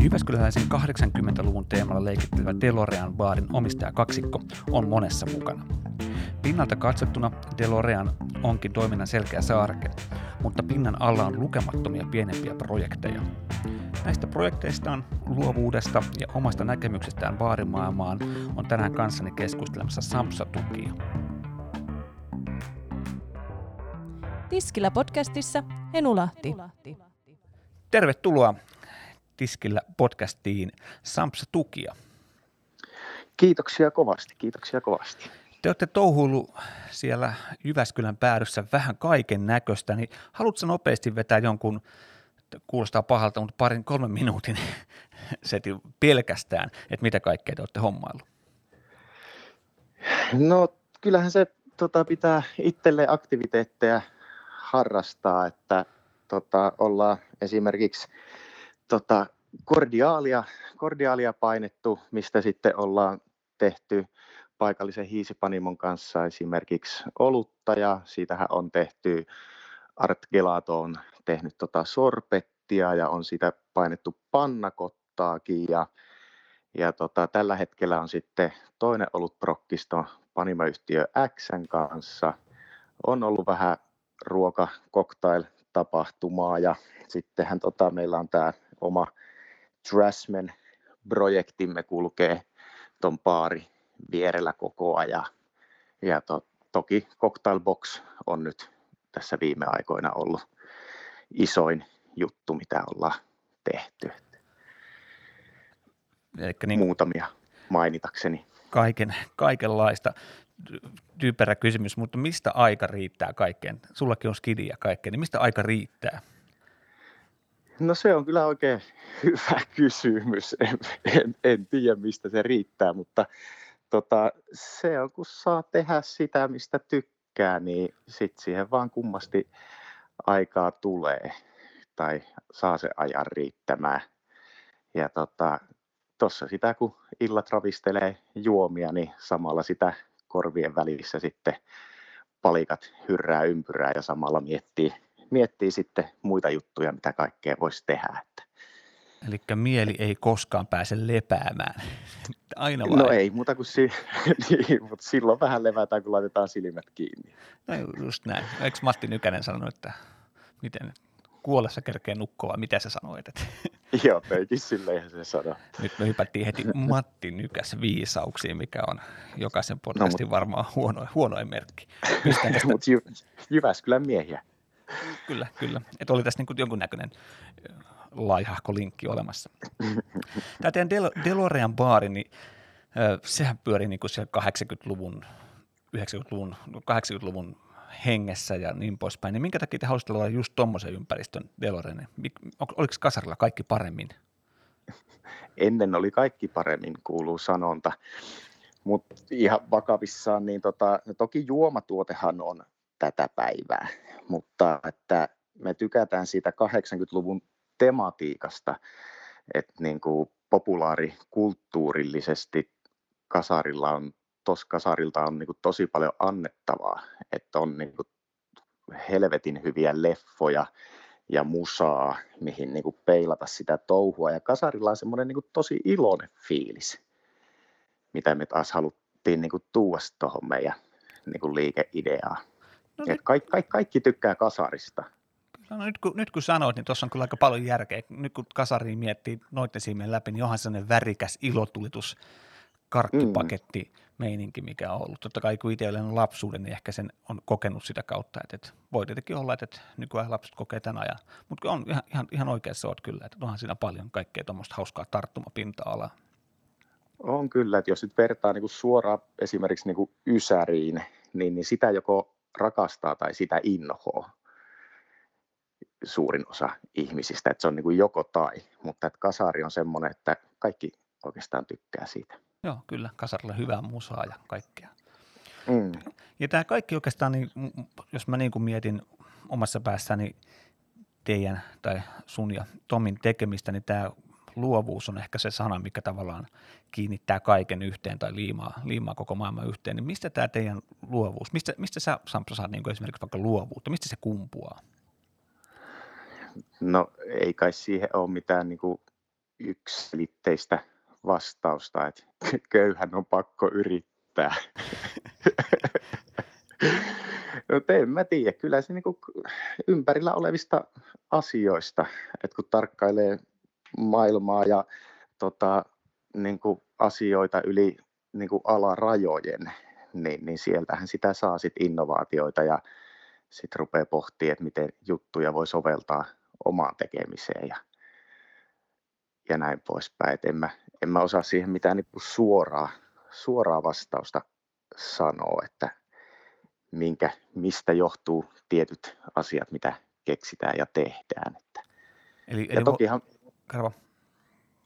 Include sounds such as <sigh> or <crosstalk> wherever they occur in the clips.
Jyväskyläläisen 80-luvun teemalla leikittelevä Delorean baarin omistajakaksikko on monessa mukana. Pinnalta katsottuna Delorean onkin toiminnan selkeä saarke, mutta pinnan alla on lukemattomia pienempiä projekteja. Näistä projekteistaan, luovuudesta ja omasta näkemyksestään baarimaailmaan on tänään kanssani keskustelemassa Samsa Tukia. Tiskillä podcastissa Henu Lahti. Tervetuloa Tiskillä podcastiin Sampsa Tukia. Kiitoksia kovasti, kiitoksia kovasti. Te olette touhuillut siellä Jyväskylän päädyssä vähän kaiken näköistä, niin haluatko nopeasti vetää jonkun, kuulostaa pahalta, mutta parin kolmen minuutin <laughs> setin pelkästään, että mitä kaikkea te olette hommaillut? No kyllähän se tota, pitää itselle aktiviteetteja harrastaa, että tota, ollaan esimerkiksi tota, kordiaalia, kordiaalia painettu, mistä sitten ollaan tehty paikallisen hiisipanimon kanssa esimerkiksi olutta ja siitähän on tehty Art Gelato on tehnyt tota sorpettia ja on siitä painettu pannakottaakin ja, ja tota, tällä hetkellä on sitten toinen ollut prokkisto panimoyhtiö Xn kanssa. On ollut vähän ruoka tapahtumaa ja sittenhän tota, meillä on tämä oma Trashman projektimme kulkee ton paari vierellä koko ajan. Ja to, toki Cocktail Box on nyt tässä viime aikoina ollut isoin juttu, mitä ollaan tehty. Elikkä niin, Muutamia mainitakseni. Kaiken, kaikenlaista typerä kysymys, mutta mistä aika riittää kaikkeen? Sullakin on skidi ja kaikkea, niin mistä aika riittää? No se on kyllä oikein <laughs> hyvä kysymys. En, en, en tiedä, mistä se riittää, mutta tota, se on, kun saa tehdä sitä, mistä tykkää, niin sitten siihen vaan kummasti aikaa tulee tai saa se ajan riittämään. Ja tota, sitä, kun illat ravistelee juomia, niin samalla sitä korvien välissä sitten palikat hyrrää ympyrää ja samalla miettii, miettii sitten muita juttuja, mitä kaikkea voisi tehdä. Että. Eli mieli ei koskaan pääse lepäämään. <laughs> Aina vai? No ei, mutta, kun si- <laughs> niin, mutta silloin vähän levätään, kun laitetaan silmät kiinni. No just näin. Eikö Matti Nykänen sanonut, että miten kuollessa kerkee nukkua, mitä sä sanoit? Että... <laughs> Joo, meikin silleen se sanoo. Nyt me hypättiin heti Matti Nykäs viisauksiin, mikä on jokaisen no, podcastin no, mutta... varmaan huono, huonoin merkki. Jy- Jyväskylän miehiä. Kyllä, kyllä. Että oli tässä niin jonkunnäköinen laihahko linkki olemassa. <laughs> Tämä teidän Del- DeLorean baari, niin sehän pyörii niin kuin siellä 80-luvun, 90-luvun, 80-luvun hengessä ja niin poispäin, niin minkä takia te haluaisitte olla just tuommoisen ympäristön DeLorean? Oliko kasarilla kaikki paremmin? Ennen oli kaikki paremmin, kuuluu sanonta. Mutta ihan vakavissaan, niin tota, no toki juomatuotehan on tätä päivää, mutta että me tykätään siitä 80-luvun tematiikasta, että niin kuin populaarikulttuurillisesti kasarilla on, tos kasarilta on niin kuin tosi paljon annettavaa, että on niin kuin helvetin hyviä leffoja ja musaa, mihin niin kuin peilata sitä touhua. Ja kasarilla on semmoinen niin kuin tosi iloinen fiilis, mitä me taas haluttiin niin kuin tuoda tuohon meidän niin kuin liikeideaan. No, niin. kaikki, kaikki, kaikki tykkää kasarista. No, nyt, kun, nyt kun sanoit, niin tuossa on kyllä aika paljon järkeä. Nyt kun kasariin miettii noiden silmien läpi, niin onhan sellainen värikäs ilotulitus karkkipaketti mm. meininki, mikä on ollut. Totta kai kun itse olen lapsuuden, niin ehkä sen on kokenut sitä kautta, että, että voi tietenkin olla, että, että nykyään lapset kokee tämän ajan. Mutta on ihan, ihan, ihan oikeassa olet kyllä, että onhan siinä paljon kaikkea tuommoista hauskaa tarttumapinta-alaa. On kyllä, että jos nyt vertaa niin kuin suoraan esimerkiksi niin kuin Ysäriin, niin, niin sitä joko rakastaa tai sitä inhoaa suurin osa ihmisistä, että se on niin kuin joko tai, mutta että kasari on semmoinen, että kaikki oikeastaan tykkää siitä. Joo, kyllä, kasarilla hyvää musaa ja kaikkea. Mm. Ja tämä kaikki oikeastaan, niin, jos mä niin kuin mietin omassa päässäni teidän tai sun ja Tomin tekemistä, niin tämä luovuus on ehkä se sana, mikä tavallaan kiinnittää kaiken yhteen tai liimaa, liimaa koko maailman yhteen. Niin mistä tämä teidän luovuus, mistä, mistä sä Sampsa saat niin esimerkiksi vaikka luovuutta, mistä se kumpuaa? No ei kai siihen ole mitään niin kuin yksiselitteistä vastausta, että <laughs> köyhän on pakko yrittää. <laughs> no en mä tiedä, kyllä se niin ympärillä olevista asioista, että kun tarkkailee maailmaa ja tota, niin kuin asioita yli niin kuin alarajojen, niin, niin sieltähän sitä saa sit innovaatioita ja sitten rupeaa pohtimaan, että miten juttuja voi soveltaa omaan tekemiseen ja, ja näin poispäin. Et en, mä, en mä osaa siihen mitään niin suoraa, suoraa vastausta sanoa, että minkä, mistä johtuu tietyt asiat, mitä keksitään ja tehdään. Että. Eli, ja eli tokihan, vo...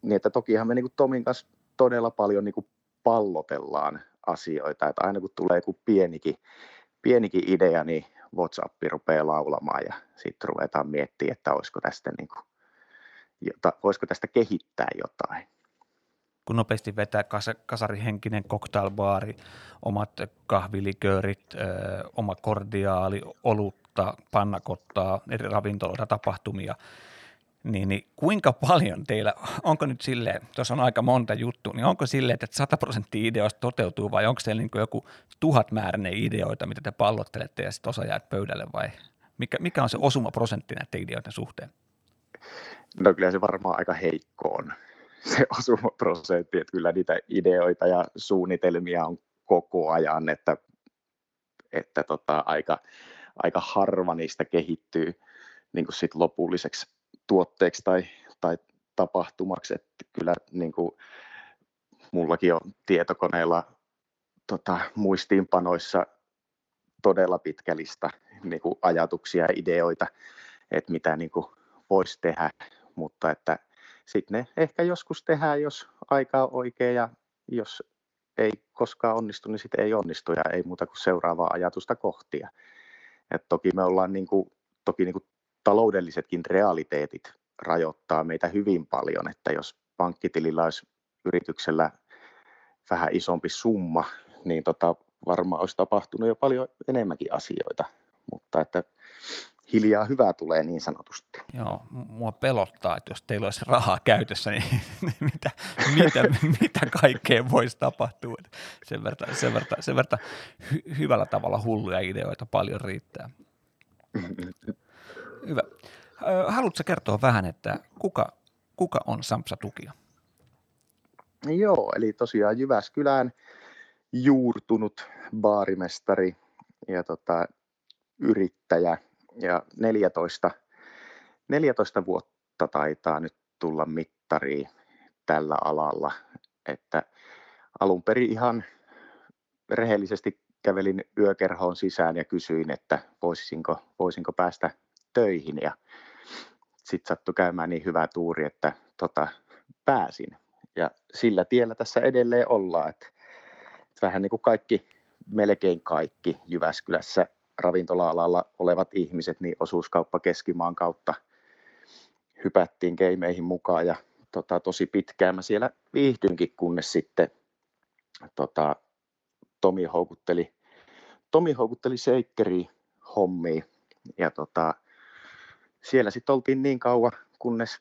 niin, että tokihan me niin kuin Tomin kanssa todella paljon niin kuin pallotellaan asioita, että aina kun tulee joku pienikin, pienikin idea, niin WhatsApp rupeaa laulamaan ja sitten ruvetaan miettimään, että olisiko tästä, niin kuin, jota, voisiko tästä kehittää jotain. Kun nopeasti vetää kas- kasarihenkinen cocktailbaari, omat kahviliköörit, oma kordiaali, olutta, pannakottaa, eri ravintoloita, tapahtumia – niin, niin kuinka paljon teillä, onko nyt silleen, tuossa on aika monta juttua, niin onko silleen, että 100 prosenttia ideoista toteutuu vai onko siellä niin joku tuhatmääräinen ideoita, mitä te pallottelette ja sitten osa jää pöydälle vai mikä, mikä on se osuma prosentti näiden ideoiden suhteen? No kyllä se varmaan aika heikko on se <laughs> osuma prosentti, että kyllä niitä ideoita ja suunnitelmia on koko ajan, että, että tota, aika, aika harva niistä kehittyy niin kuin sit lopulliseksi tuotteeksi tai, tai tapahtumaksi. Että kyllä niin kuin, mullakin on tietokoneella tota, muistiinpanoissa todella pitkä lista niin kuin ajatuksia ja ideoita, että mitä niin kuin voisi tehdä, mutta että sitten ne ehkä joskus tehdään, jos aika on oikea ja jos ei koskaan onnistu, niin sitten ei onnistu ja ei muuta kuin seuraavaa ajatusta kohtia. Et toki me ollaan niin kuin, toki niin kuin taloudellisetkin realiteetit rajoittaa meitä hyvin paljon, että jos pankkitilillä olisi yrityksellä vähän isompi summa, niin tota, varmaan olisi tapahtunut jo paljon enemmänkin asioita, mutta että hiljaa hyvää tulee niin sanotusti. Joo, mua pelottaa, että jos teillä olisi rahaa käytössä, niin <laughs> mitä, mitä, mitä kaikkea voisi tapahtua. Sen verran, sen verran, sen verran hy, hyvällä tavalla hulluja ideoita paljon riittää. Hyvä. Haluatko kertoa vähän, että kuka, kuka on Sampsa Tukio? Joo, eli tosiaan Jyväskylään juurtunut baarimestari ja tota, yrittäjä ja 14, 14 vuotta taitaa nyt tulla mittariin tällä alalla, että alun perin ihan rehellisesti kävelin yökerhoon sisään ja kysyin, että voisinko, voisinko päästä töihin ja sitten sattui käymään niin hyvä tuuri, että tota, pääsin. Ja sillä tiellä tässä edelleen ollaan, että, että vähän niin kuin kaikki, melkein kaikki Jyväskylässä ravintola-alalla olevat ihmiset, niin osuuskauppa keskimaan kautta hypättiin keimeihin mukaan ja tota, tosi pitkään mä siellä viihdynkin, kunnes sitten tota, Tomi houkutteli, Tomi houkutteli Shakeri hommiin ja tota, siellä sitten oltiin niin kauan, kunnes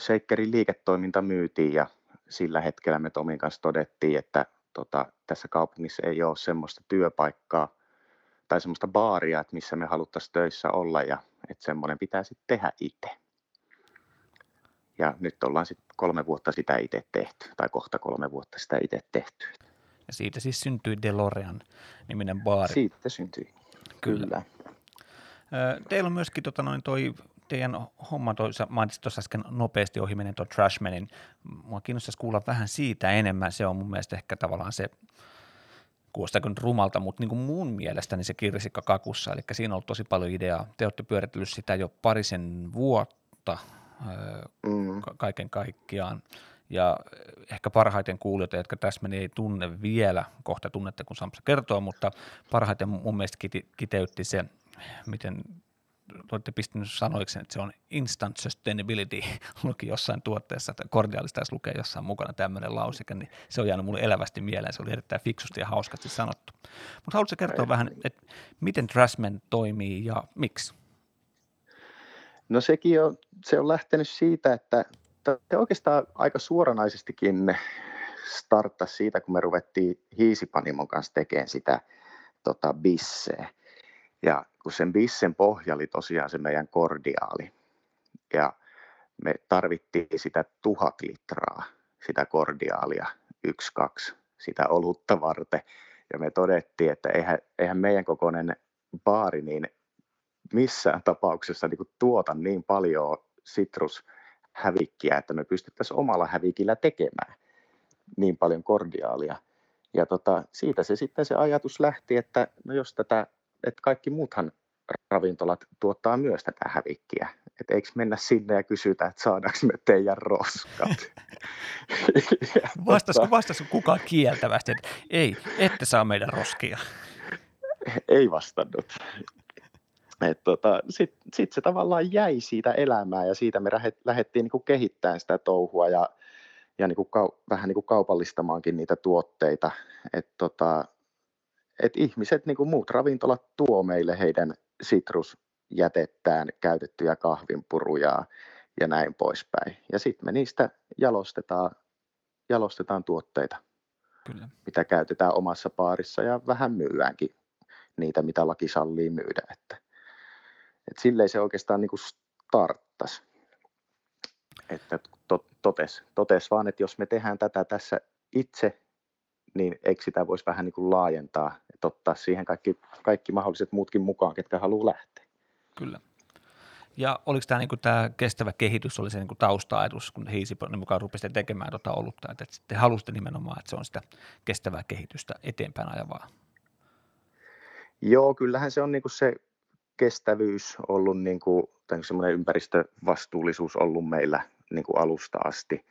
Shakerin liiketoiminta myytiin ja sillä hetkellä me Tomin kanssa todettiin, että tota, tässä kaupungissa ei ole semmoista työpaikkaa tai semmoista baaria, että missä me haluttaisiin töissä olla ja että semmoinen pitää sitten tehdä itse. Ja nyt ollaan sitten kolme vuotta sitä itse tehty, tai kohta kolme vuotta sitä itse tehty. Ja siitä siis syntyi DeLorean niminen baari. Siitä syntyi, kyllä. kyllä. Teillä on myöskin tota noin toi teidän homma, toi, sä mainitsit tuossa äsken nopeasti ohi menen tuon Trashmanin. Mua kiinnostaisi kuulla vähän siitä enemmän. Se on mun mielestä ehkä tavallaan se, kuulostaa nyt rumalta, mutta niin kuin mun mielestäni se kirsikka kakussa, eli siinä on ollut tosi paljon ideaa. Te olette pyöritellyt sitä jo parisen vuotta mm. kaiken kaikkiaan. Ja ehkä parhaiten kuulijoita, jotka tässä ei tunne vielä, kohta tunnette kun Samsa kertoo, mutta parhaiten mun mielestä kiteytti se miten olette pistänyt sanoiksi, että se on instant sustainability, luki jossain tuotteessa, että kordiaalista taisi lukea jossain mukana tämmöinen lausike, niin se on jäänyt mulle elävästi mieleen, se oli erittäin fiksusti ja hauskasti sanottu. Mutta haluatko kertoa Ei. vähän, että miten Trashman toimii ja miksi? No sekin on, se on lähtenyt siitä, että se oikeastaan aika suoranaisestikin starttasi siitä, kun me ruvettiin Hiisipanimon kanssa tekemään sitä tota, bisseä. Ja kun sen bissen pohja oli tosiaan se meidän kordiaali. Ja me tarvittiin sitä tuhat litraa, sitä kordiaalia, yksi, kaksi, sitä olutta varten. Ja me todettiin, että eihän, eihän meidän kokoinen baari niin missään tapauksessa niin tuota niin paljon sitrushävikkiä, että me pystyttäisiin omalla hävikillä tekemään niin paljon kordiaalia. Ja tota, siitä se sitten se ajatus lähti, että no jos tätä, että kaikki muuthan ravintolat tuottaa myös tätä hävikkiä. Että eikö mennä sinne ja kysytä, että saadaanko me teidän roskat? <laughs> Vastasiko, vastasiko kukaan kieltävästi, että ei, ette saa meidän roskia? Ei vastannut. tota, Sitten sit se tavallaan jäi siitä elämään ja siitä me lähdettiin niin kehittämään sitä touhua ja, ja niin kuin kau, vähän niin kuin kaupallistamaankin niitä tuotteita. Et tota, et ihmiset, niin kuin muut ravintolat, tuo meille heidän sitrusjätettään, käytettyjä kahvinpuruja ja näin poispäin. Ja sitten me niistä jalostetaan, jalostetaan tuotteita, Kyllä. mitä käytetään omassa paarissa ja vähän myydäänkin niitä, mitä laki sallii myydä. Että, et silleen se oikeastaan niin starttasi. Että totes, totes vaan, että jos me tehdään tätä tässä itse, niin eikö sitä voisi vähän niin kuin laajentaa, että ottaa siihen kaikki, kaikki mahdolliset muutkin mukaan, ketkä haluaa lähteä. Kyllä. Ja oliko tämä, niin kuin, tämä kestävä kehitys, oli se niin tausta-ajatus, kun Hiisiponin mukaan rupesitte tekemään tuota olutta, että te halusitte nimenomaan, että se on sitä kestävää kehitystä eteenpäin ajavaa? Joo, kyllähän se on niin kuin se kestävyys ollut, niin kuin, tai semmoinen ympäristövastuullisuus ollut meillä niin kuin alusta asti.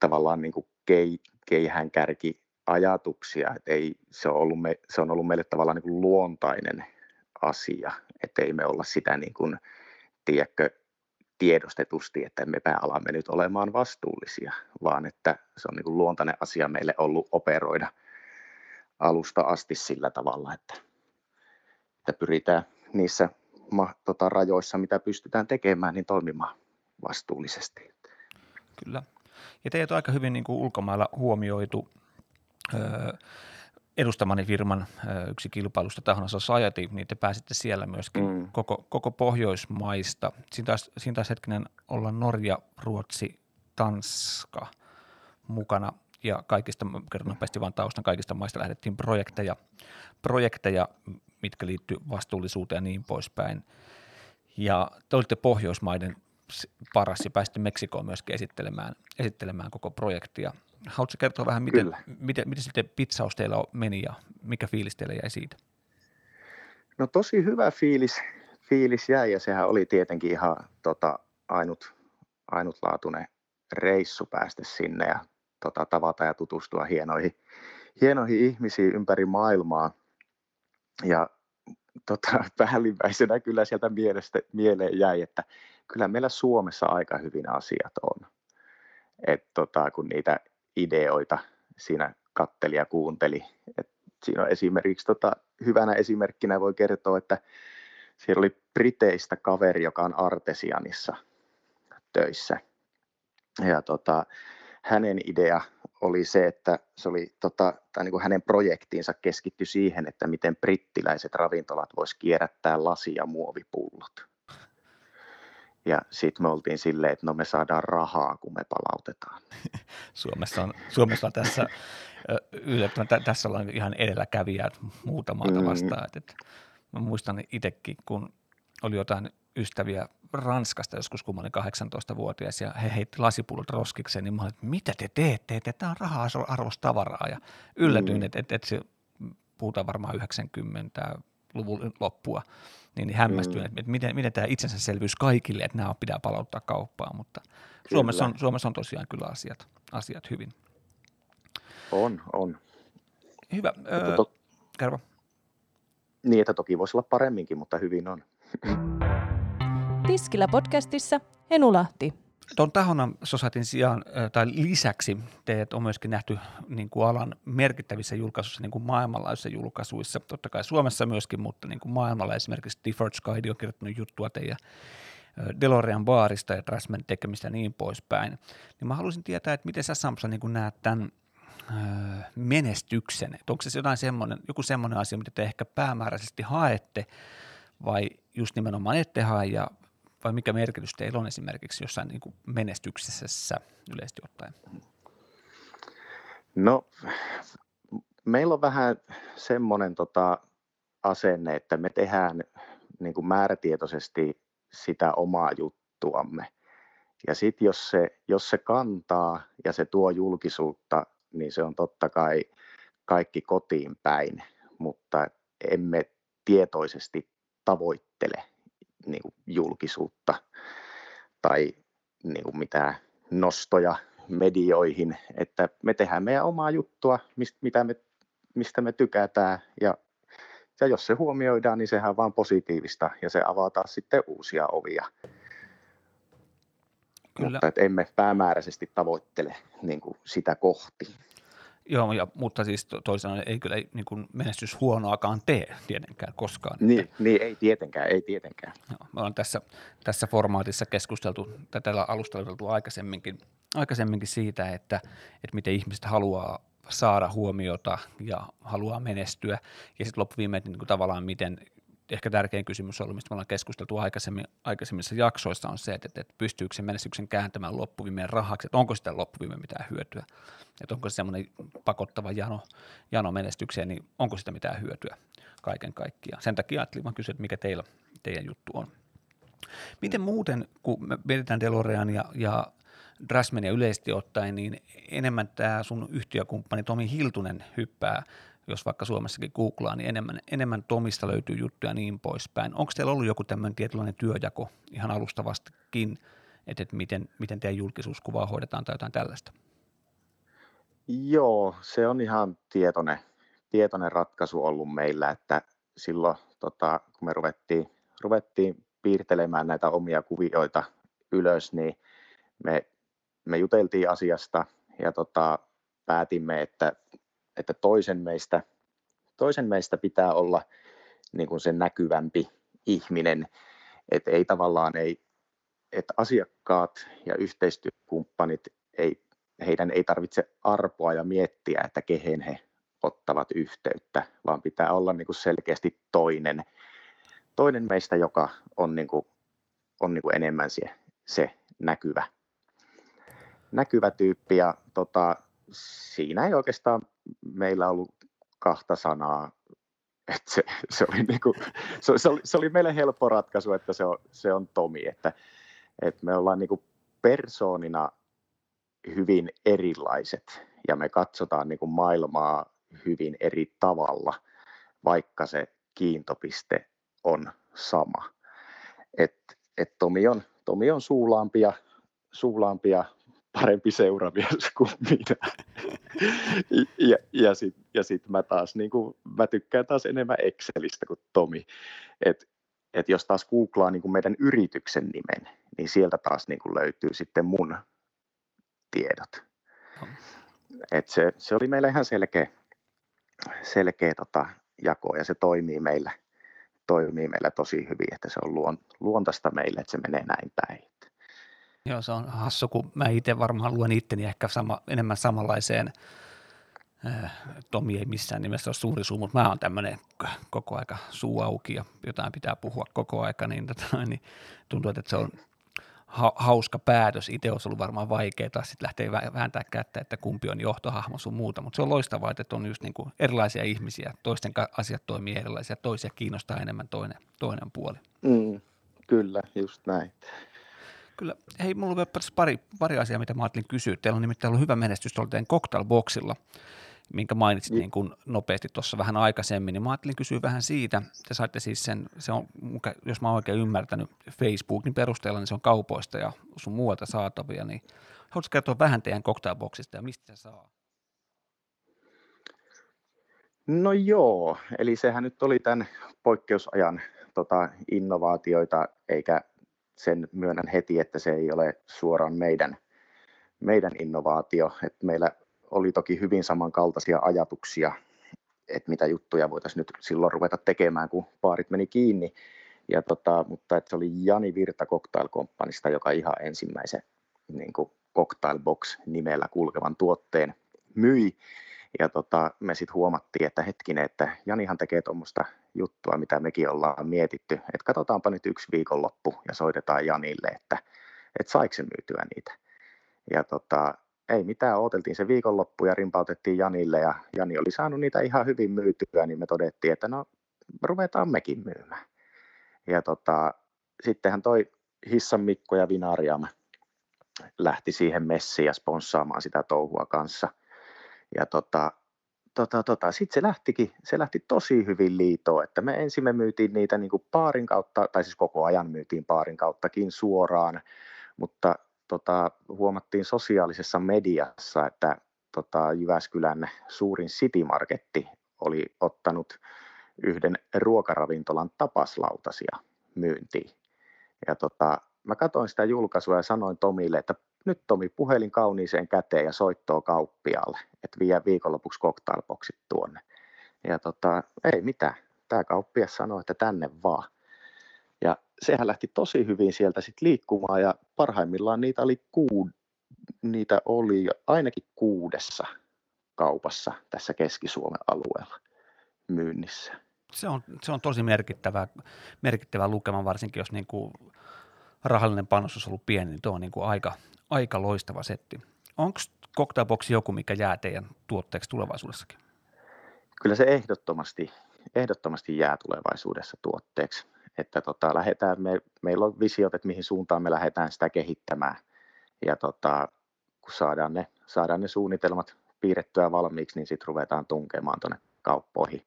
Tavallaan niin kuin kei, keihään kärki ajatuksia, että ei, se, on ollut me, se on ollut meille tavallaan niin kuin luontainen asia, että ei me olla sitä niin kuin, tiedätkö, tiedostetusti, että me alamme nyt olemaan vastuullisia, vaan että se on niin kuin luontainen asia meille ollut operoida alusta asti sillä tavalla, että, että pyritään niissä ma, tota, rajoissa, mitä pystytään tekemään, niin toimimaan vastuullisesti. Kyllä. Ja teidät on aika hyvin niin kuin ulkomailla huomioitu öö, edustamani firman öö, yksi kilpailusta tahona Society, niin te pääsitte siellä myöskin mm. koko, koko Pohjoismaista. Siinä taas, siinä taas hetkinen olla Norja, Ruotsi, Tanska mukana ja kaikista, kerron nopeasti vaan taustan, kaikista maista lähdettiin projekteja, projekteja mitkä liittyy vastuullisuuteen ja niin poispäin. Ja te olitte Pohjoismaiden paras ja pääsitte Meksikoon myöskin esittelemään, esittelemään koko projektia. Haluatko kertoa vähän, miten, miten, miten sitten pizzaus teillä meni ja mikä fiilis teillä jäi siitä? No tosi hyvä fiilis, fiilis jäi ja sehän oli tietenkin ihan tota, ainut, ainutlaatuinen reissu päästä sinne ja tota, tavata ja tutustua hienoihin, hienoihin ihmisiin ympäri maailmaa. Ja tota, <laughs> päällimmäisenä kyllä sieltä mielestä, mieleen jäi, että kyllä meillä Suomessa aika hyvin asiat on. Et tota, kun niitä ideoita siinä katteli ja kuunteli. Et siinä on esimerkiksi tota, hyvänä esimerkkinä voi kertoa, että siellä oli Briteistä kaveri, joka on Artesianissa töissä. Ja tota, hänen idea oli se, että se oli, tota, tai niin kuin hänen projektiinsa keskittyi siihen, että miten brittiläiset ravintolat vois kierrättää lasi- ja muovipullot. Ja sitten me oltiin silleen, että no me saadaan rahaa, kun me palautetaan. <laughs> Suomessa on, Suomessa on tässä yllättävän, tässä ollaan ihan edelläkävijät muuta maata mm. vastaan. Mm. Et, mä muistan itsekin, kun oli jotain ystäviä Ranskasta joskus, kun mä olin 18-vuotias ja he heitti lasipullot roskikseen, niin mä olin, että mitä te teette, että tämä on rahaa arvostavaraa ja yllätyin, mm. että, että, että se puhutaan varmaan 90-luvun loppua, niin, hämmästyin, mm. että, miten, miten tämä itsensäselvyys kaikille, että nämä pitää palauttaa kauppaan, mutta Suomessa on, Suomessa on tosiaan kyllä asiat, asiat hyvin. On, on. Hyvä. Öö, to- kerro. Niin, että toki voisi olla paremminkin, mutta hyvin on. <laughs> Tiskillä podcastissa Henu Lahti. Tuon Tahona Societyn sijaan, tai lisäksi teet on myöskin nähty niin kuin alan merkittävissä julkaisuissa, niin kuin maailmanlaajuisissa julkaisuissa, totta kai Suomessa myöskin, mutta niin kuin maailmalla esimerkiksi Difford Sky on kirjoittanut juttua teidän Delorian baarista ja Trasman tekemistä ja niin poispäin. Niin mä haluaisin tietää, että miten sä Samsa niin näet tämän menestyksen? Että onko se jotain semmoinen, joku semmoinen asia, mitä te ehkä päämääräisesti haette, vai just nimenomaan ette hae, ja, vai mikä merkitys teillä on esimerkiksi jossain niin kuin menestyksessä yleisesti ottaen? No, meillä on vähän semmoinen tota, asenne, että me tehdään niin kuin määrätietoisesti sitä omaa juttuamme. Ja sitten jos se, jos se kantaa ja se tuo julkisuutta, niin se on totta kai kaikki kotiin päin, mutta emme tietoisesti tavoittele niin kuin julkisuutta tai niin kuin mitään nostoja medioihin, että me tehdään meidän omaa juttua, mistä, mitä me, mistä me tykätään ja, ja jos se huomioidaan, niin sehän on vaan positiivista ja se avaa taas sitten uusia ovia. Kyllä. Mutta että emme päämääräisesti tavoittele niin kuin sitä kohti. Joo, ja, mutta siis toisaalta ei kyllä niin kuin menestys huonoakaan tee tietenkään koskaan. Niin, että, niin ei tietenkään, ei tietenkään. Joo, me ollaan tässä, tässä formaatissa keskusteltu, tällä alustalla aikaisemminkin, aikaisemminkin siitä, että, että miten ihmiset haluaa saada huomiota ja haluaa menestyä, ja sitten loppuviimein niin kuin tavallaan miten ehkä tärkein kysymys ollut, mistä me ollaan keskusteltu aikaisemmin, aikaisemmissa jaksoissa, on se, että, että pystyykö se menestyksen kääntämään loppuviimeen rahaksi, että onko sitä loppuviimeen mitään hyötyä, että onko se semmoinen pakottava jano, jano menestykseen, niin onko sitä mitään hyötyä kaiken kaikkiaan. Sen takia ajattelin vaan kysyä, että mikä teillä, teidän juttu on. Miten muuten, kun me mietitään DeLorean ja, ja Drasmania yleisesti ottaen, niin enemmän tämä sun yhtiökumppani Tomi Hiltunen hyppää jos vaikka Suomessakin googlaa, niin enemmän, enemmän Tomista löytyy juttuja niin poispäin. Onko teillä ollut joku tämmöinen tietynlainen työjako ihan alustavastikin, että, että miten, miten teidän julkisuuskuvaa hoidetaan tai jotain tällaista? Joo, se on ihan tietoinen, tietoinen ratkaisu ollut meillä, että silloin tota, kun me ruvettiin, ruvettiin piirtelemään näitä omia kuvioita ylös, niin me, me juteltiin asiasta ja tota, päätimme, että että toisen meistä, toisen meistä pitää olla niin kuin se näkyvämpi ihminen, että ei tavallaan ei, että asiakkaat ja yhteistyökumppanit ei, heidän ei tarvitse arpoa ja miettiä, että kehen he ottavat yhteyttä, vaan pitää olla niin kuin selkeästi toinen, toinen meistä, joka on, niin kuin, on niin kuin enemmän se, se näkyvä, näkyvä tyyppi. Ja tota, siinä ei oikeastaan meillä ollut kahta sanaa. <laughs> että se, se, oli niinku, se, se, oli, se oli meille helppo ratkaisu, että se on, se on Tomi. Että, että me ollaan niinku persoonina hyvin erilaiset ja me katsotaan niinku maailmaa hyvin eri tavalla, vaikka se kiintopiste on sama. Et, et Tomi, on, Tomi on suulaampi ja, suulaampi ja parempi seuramies <laughs> kuin minä. Ja ja sitten ja sit mä taas, niin kuin, mä tykkään taas enemmän Excelistä kuin Tomi. Et, et jos taas googlaa niin kuin meidän yrityksen nimen, niin sieltä taas niin kuin löytyy sitten mun tiedot. Et se, se oli meillä ihan selkeä, selkeä tota, jako ja se toimii meillä, toimii meillä tosi hyvin, että se on luontaista meille, että se menee näin päin. Joo, se on hassu, kun mä itse varmaan luen itteni ehkä sama, enemmän samanlaiseen. Äh, Tomi ei missään nimessä ole suuri suu, mutta mä oon tämmöinen koko aika suu auki ja jotain pitää puhua koko aika, niin, tota, niin tuntuu, että se on ha- hauska päätös. Itse olisi ollut varmaan vaikeaa sitten lähteä vääntää kättä, että kumpi on johtohahmo sun muuta, mutta se on loistavaa, että on just niin kuin erilaisia ihmisiä, toisten asiat toimii erilaisia, toisia kiinnostaa enemmän toinen, toinen puoli. Mm, kyllä, just näin. Kyllä. Hei, mulla on pari, pari asiaa, mitä mä ajattelin kysyä. Teillä on nimittäin ollut hyvä menestys tuolla teidän cocktailboxilla, minkä mainitsit niin. niin kuin nopeasti tuossa vähän aikaisemmin, niin mä ajattelin kysyä vähän siitä. Te saitte siis sen, se on, jos mä oon oikein ymmärtänyt Facebookin perusteella, niin se on kaupoista ja sun muualta saatavia, niin haluatko kertoa vähän teidän cocktailboxista ja mistä se saa? No joo, eli sehän nyt oli tämän poikkeusajan tota, innovaatioita, eikä sen myönnän heti, että se ei ole suoraan meidän, meidän innovaatio. Että meillä oli toki hyvin samankaltaisia ajatuksia, että mitä juttuja voitaisiin nyt silloin ruveta tekemään, kun paarit meni kiinni. Ja tota, mutta että se oli Jani Virta Cocktail Companysta, joka ihan ensimmäisen niin kuin Cocktail Box nimellä kulkevan tuotteen myi. Ja tota, me sitten huomattiin, että hetkinen, että Janihan tekee tuommoista juttua, mitä mekin ollaan mietitty, että katsotaanpa nyt yksi viikonloppu ja soitetaan Janille, että, että saiko se myytyä niitä. Ja tota, ei mitään, odoteltiin se viikonloppu ja rimpautettiin Janille ja Jani oli saanut niitä ihan hyvin myytyä, niin me todettiin, että no ruvetaan mekin myymään. Ja tota, sittenhän toi Hissan Mikko ja Vinariam lähti siihen messiin ja sponssaamaan sitä touhua kanssa. Ja tota, tota, tota, sitten se lähtikin, se lähti tosi hyvin liitoon, että me ensin me myytiin niitä niin kuin paarin kautta, tai siis koko ajan myytiin paarin kauttakin suoraan, mutta tota, huomattiin sosiaalisessa mediassa, että tota, Jyväskylän suurin City Marketti oli ottanut yhden ruokaravintolan tapaslautasia myyntiin. Ja tota, mä katsoin sitä julkaisua ja sanoin Tomille, että nyt Tomi puhelin kauniiseen käteen ja soittoo kauppialle, että vie viikonlopuksi cocktailboksit tuonne. Ja tota, ei mitään, tämä kauppias sanoi, että tänne vaan. Ja sehän lähti tosi hyvin sieltä sitten liikkumaan ja parhaimmillaan niitä oli, kuu, niitä oli ainakin kuudessa kaupassa tässä Keski-Suomen alueella myynnissä. Se on, se on tosi merkittävä, merkittävä lukema, varsinkin jos niin kuin rahallinen panostus on ollut pieni, niin tuo on niin kuin aika, aika loistava setti. Onko Cocktailbox joku, mikä jää teidän tuotteeksi tulevaisuudessakin? Kyllä se ehdottomasti, ehdottomasti jää tulevaisuudessa tuotteeksi. Että tota, lähdetään, me, meillä on visiot, että mihin suuntaan me lähdetään sitä kehittämään. Ja tota, kun saadaan ne, saadaan ne suunnitelmat piirrettyä valmiiksi, niin sitten ruvetaan tunkemaan tuonne kauppoihin.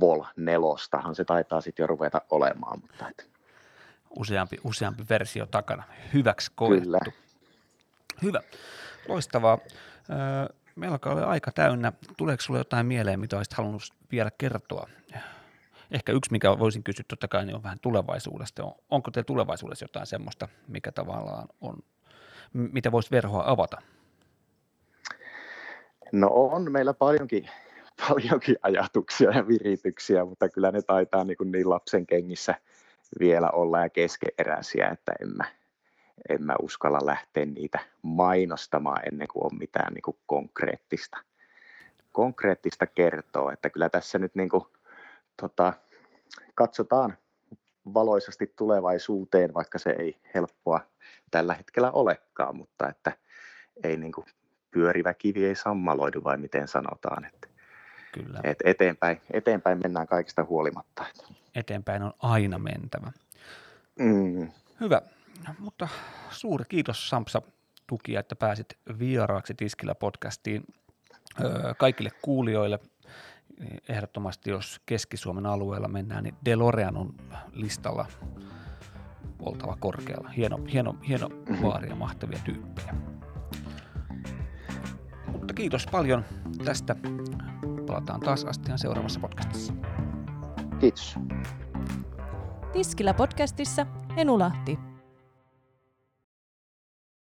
Vol nelostahan se taitaa sitten jo ruveta olemaan. Mutta et. useampi, useampi versio takana. Hyväksi koettu. Kyllä. Hyvä. Loistavaa. Meillä alkaa olla aika täynnä. Tuleeko sinulle jotain mieleen, mitä olisit halunnut vielä kertoa? Ehkä yksi, mikä voisin kysyä totta kai, niin on vähän tulevaisuudesta. Onko teillä tulevaisuudessa jotain semmoista, mikä tavallaan on, mitä voisi verhoa avata? No on meillä paljonkin, paljonkin ajatuksia ja virityksiä, mutta kyllä ne taitaa niin, niin lapsen kengissä vielä olla ja keskeeräisiä, että en mä, en mä uskalla lähteä niitä mainostamaan ennen kuin on mitään niin kuin konkreettista, konkreettista kertoa. Että kyllä tässä nyt niin kuin, tota, katsotaan valoisasti tulevaisuuteen, vaikka se ei helppoa tällä hetkellä olekaan, mutta että ei niin kuin pyörivä kivi ei sammaloidu vai miten sanotaan. Että, Kyllä. Et eteenpäin, eteenpäin mennään kaikista huolimatta. Eteenpäin on aina mentävä. Mm. Hyvä. Mutta suuri kiitos Sampsa tukia, että pääsit vieraaksi Tiskillä podcastiin kaikille kuulijoille. Ehdottomasti, jos Keski-Suomen alueella mennään, niin DeLorean on listalla oltava korkealla. Hieno, hieno, hieno baari ja mahtavia tyyppejä. Mutta kiitos paljon tästä. Palataan taas astian seuraavassa podcastissa. Kiitos. Tiskillä podcastissa Henulahti.